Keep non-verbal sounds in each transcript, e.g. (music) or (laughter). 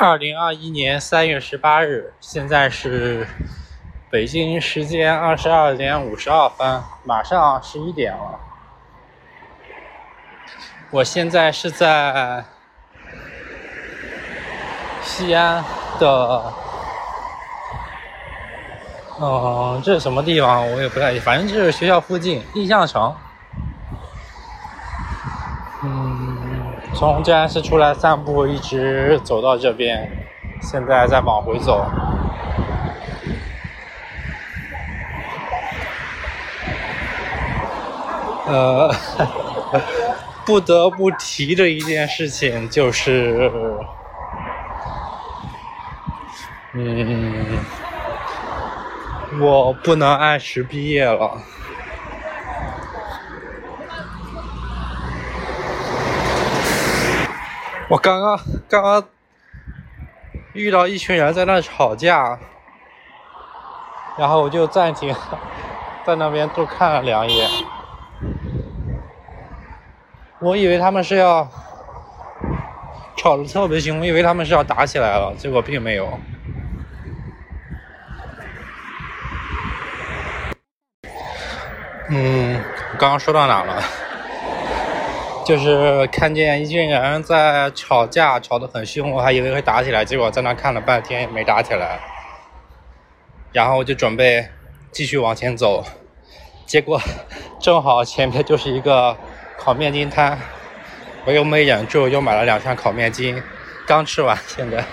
二零二一年三月十八日，现在是北京时间二十二点五十二分，马上十一点了。我现在是在西安的，嗯，这是什么地方？我也不太，反正就是学校附近，印象城。从静安寺出来散步，一直走到这边，现在再往回走。呃。(laughs) 不得不提的一件事情就是，嗯，我不能按时毕业了。我刚刚刚刚遇到一群人在那吵架，然后我就暂停，在那边多看了两眼。我以为他们是要吵得特别凶，我以为他们是要打起来了，结果并没有。嗯，刚刚说到哪了？就是看见一群人在吵架，吵得很凶，我还以为会打起来，结果在那看了半天也没打起来。然后我就准备继续往前走，结果正好前面就是一个。烤面筋摊，我又没忍住，又买了两串烤面筋，刚吃完，现在，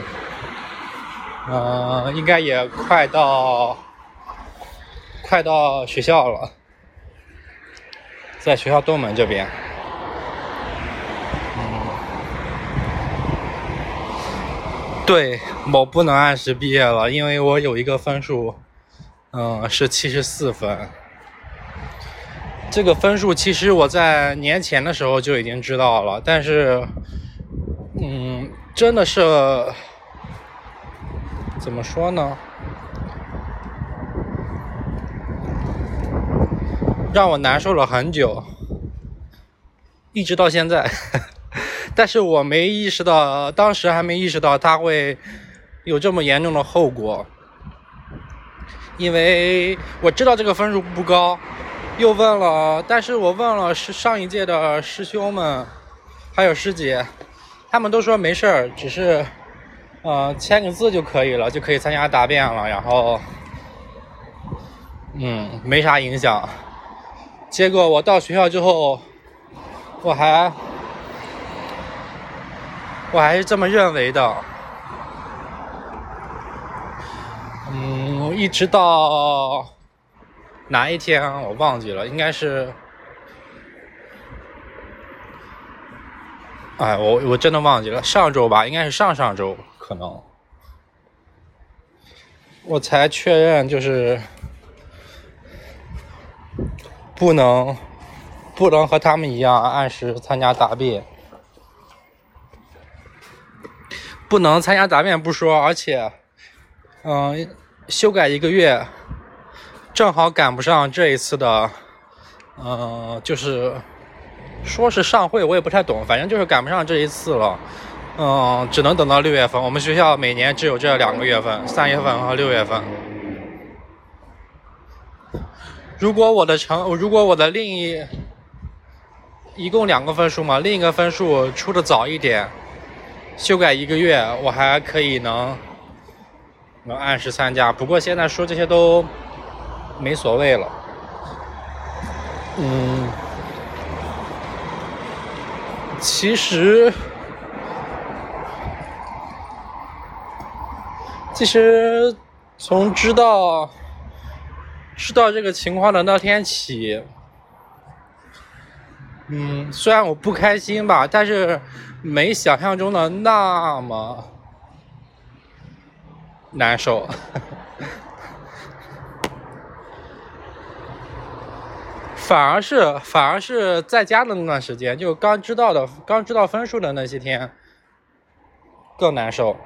嗯，应该也快到，快到学校了，在学校东门这边，对我不能按时毕业了，因为我有一个分数，嗯，是七十四分。这个分数其实我在年前的时候就已经知道了，但是，嗯，真的是怎么说呢？让我难受了很久，一直到现在。但是我没意识到，当时还没意识到他会有这么严重的后果，因为我知道这个分数不高。又问了，但是我问了是上一届的师兄们，还有师姐，他们都说没事儿，只是，呃，签个字就可以了，就可以参加答辩了，然后，嗯，没啥影响。结果我到学校之后，我还，我还是这么认为的，嗯，一直到。哪一天我忘记了，应该是，哎，我我真的忘记了，上周吧，应该是上上周可能，我才确认就是不能不能和他们一样按时参加答辩，不能参加答辩不说，而且，嗯，修改一个月。正好赶不上这一次的，嗯，就是说是上会，我也不太懂，反正就是赶不上这一次了，嗯，只能等到六月份。我们学校每年只有这两个月份，三月份和六月份。如果我的成，如果我的另一，一共两个分数嘛，另一个分数出的早一点，修改一个月，我还可以能能按时参加。不过现在说这些都。没所谓了，嗯，其实，其实从知道知道这个情况的那天起，嗯，虽然我不开心吧，但是没想象中的那么难受。(laughs) 反而是，反而是在家的那段时间，就刚知道的、刚知道分数的那些天，更难受。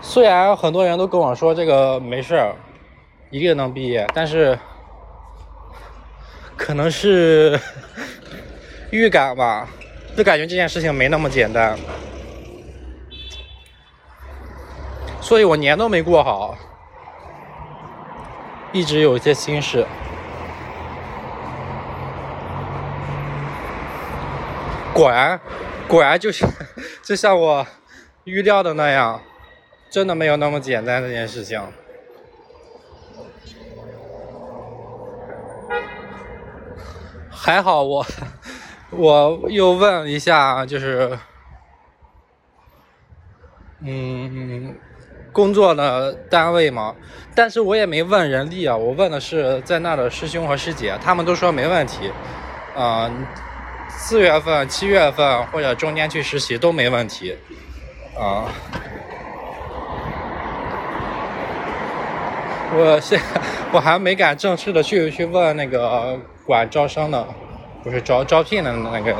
虽然很多人都跟我说这个没事儿，一定能毕业，但是可能是预感吧，就感觉这件事情没那么简单，所以我年都没过好，一直有一些心事。果然，果然就是，(laughs) 就像我预料的那样，真的没有那么简单这件事情。还好我，我又问了一下，就是，嗯，工作的单位嘛，但是我也没问人力啊，我问的是在那的师兄和师姐，他们都说没问题，啊。四月份、七月份或者中间去实习都没问题，啊，我现我还没敢正式的去去问那个管招生的，不是招招聘的那个，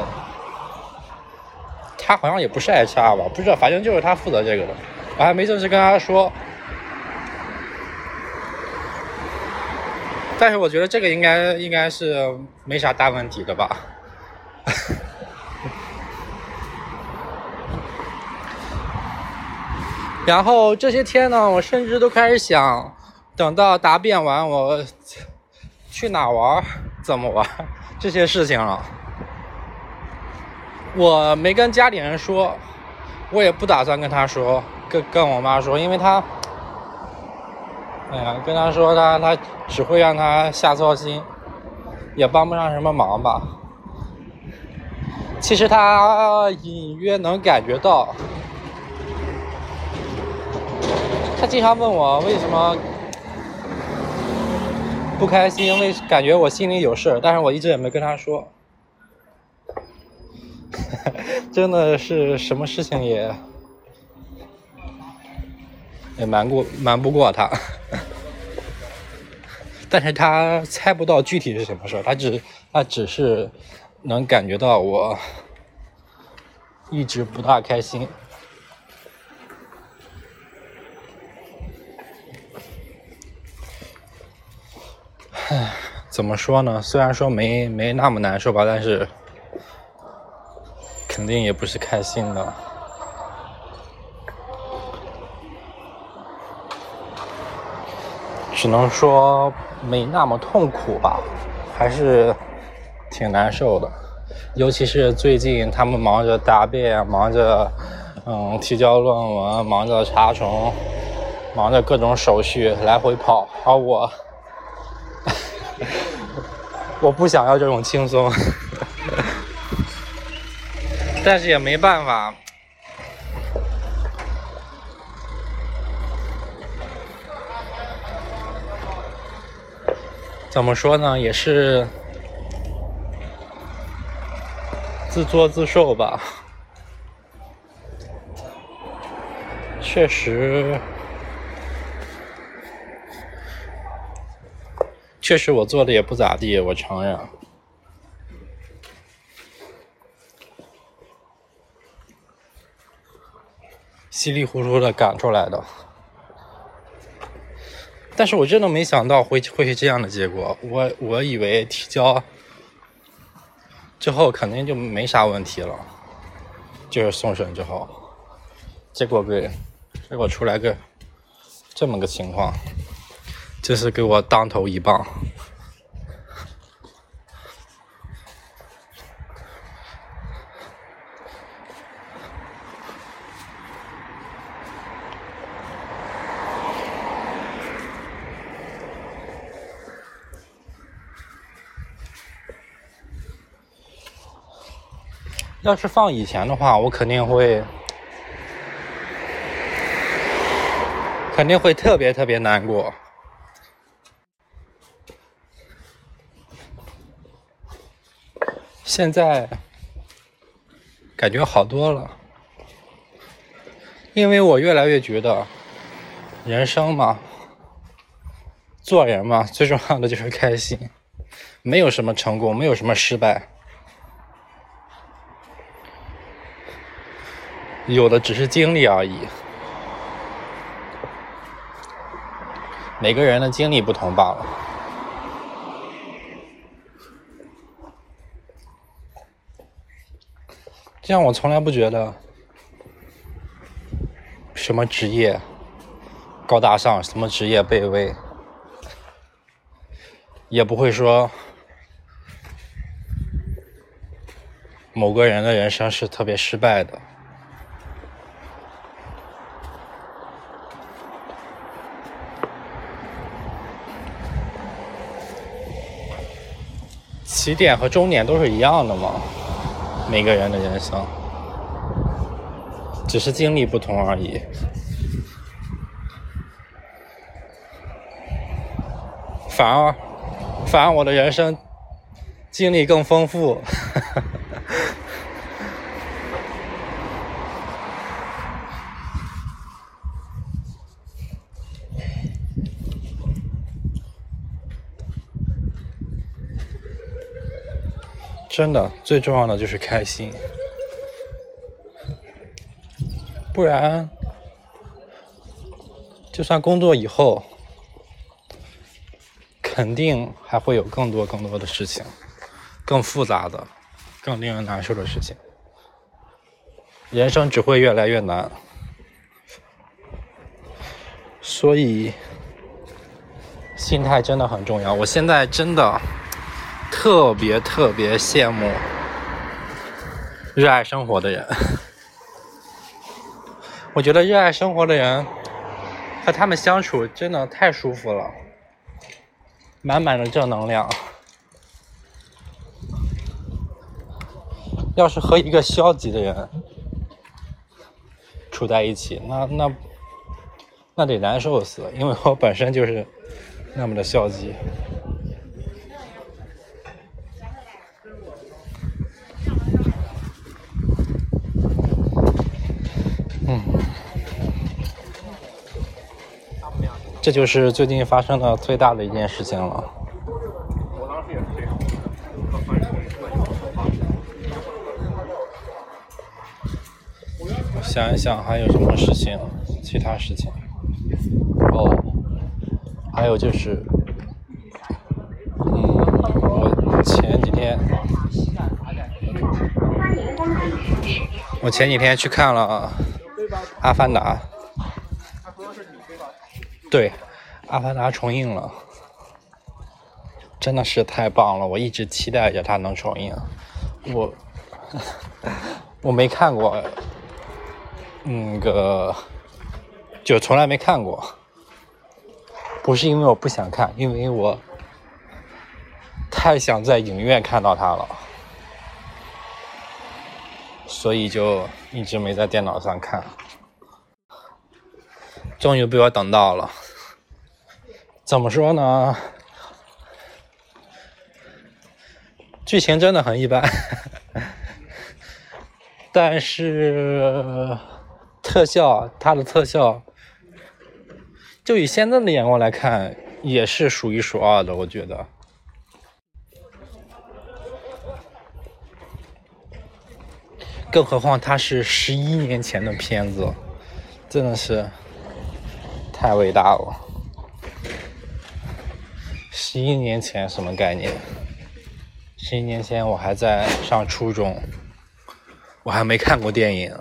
他好像也不是 HR 吧，不知道，反正就是他负责这个的，我还没正式跟他说，但是我觉得这个应该应该是没啥大问题的吧。(laughs) 然后这些天呢，我甚至都开始想，等到答辩完，我去哪玩，怎么玩这些事情了。我没跟家里人说，我也不打算跟他说，跟跟我妈说，因为他，哎呀，跟他说他他只会让他瞎操心，也帮不上什么忙吧。其实他隐约能感觉到。他经常问我为什么不开心，因为感觉我心里有事但是我一直也没跟他说。(laughs) 真的是什么事情也也瞒过瞒不过他，(laughs) 但是他猜不到具体是什么事儿，他只他只是能感觉到我一直不大开心。怎么说呢？虽然说没没那么难受吧，但是肯定也不是开心的。只能说没那么痛苦吧，还是挺难受的。尤其是最近他们忙着答辩，忙着嗯提交论文，忙着查重，忙着各种手续来回跑，而我。我不想要这种轻松，(laughs) 但是也没办法。怎么说呢？也是自作自受吧。确实。确实，我做的也不咋地，我承认。稀里糊涂的赶出来的，但是我真的没想到会会是这样的结果。我我以为提交之后肯定就没啥问题了，就是送审之后，结果给结果出来个这么个情况。这是给我当头一棒。要是放以前的话，我肯定会，肯定会特别特别难过。现在感觉好多了，因为我越来越觉得，人生嘛，做人嘛，最重要的就是开心，没有什么成功，没有什么失败，有的只是经历而已，每个人的经历不同罢了。像我从来不觉得什么职业高大上，什么职业卑微，也不会说某个人的人生是特别失败的。起点和终点都是一样的嘛，每个人的人生，只是经历不同而已。反而，反而我的人生经历更丰富。真的，最重要的就是开心，不然，就算工作以后，肯定还会有更多更多的事情，更复杂的、更令人难受的事情，人生只会越来越难。所以，心态真的很重要。我现在真的。特别特别羡慕热爱生活的人，(laughs) 我觉得热爱生活的人和他们相处真的太舒服了，满满的正能量。要是和一个消极的人处在一起，那那那得难受死，因为我本身就是那么的消极。这就是最近发生的最大的一件事情了。想一想还有什么事情，其他事情。哦，还有就是，嗯，我前几天，我前几天去看了《阿凡达》。对，《阿凡达》重映了，真的是太棒了！我一直期待着它能重映。我 (laughs) 我没看过，那个就从来没看过。不是因为我不想看，因为我太想在影院看到它了，所以就一直没在电脑上看。终于被我等到了，怎么说呢？剧情真的很一般，(laughs) 但是特效，它的特效，就以现在的眼光来看，也是数一数二的，我觉得。更何况它是十一年前的片子，真的是。太伟大了！十一年前什么概念？十一年前我还在上初中，我还没看过电影。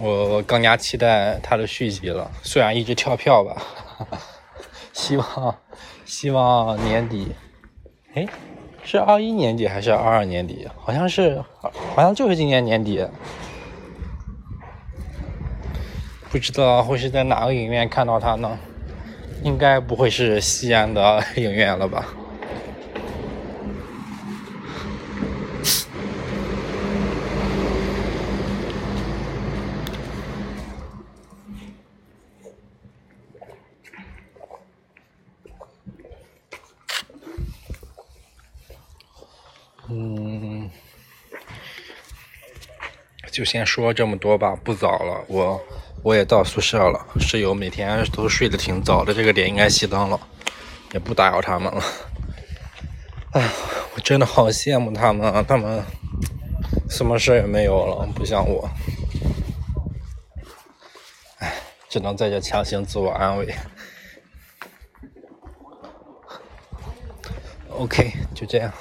我更加期待它的续集了，虽然一直跳票吧，(laughs) 希望希望年底，哎。是二一年底还是二二年底？好像是，好像就是今年年底。不知道会是在哪个影院看到他呢？应该不会是西安的影院了吧？就先说这么多吧，不早了，我我也到宿舍了，室友每天都睡得挺早的，这个点应该熄灯了，也不打扰他们了。哎，我真的好羡慕他们啊，他们什么事也没有了，不像我。哎，只能在这强行自我安慰。OK，就这样。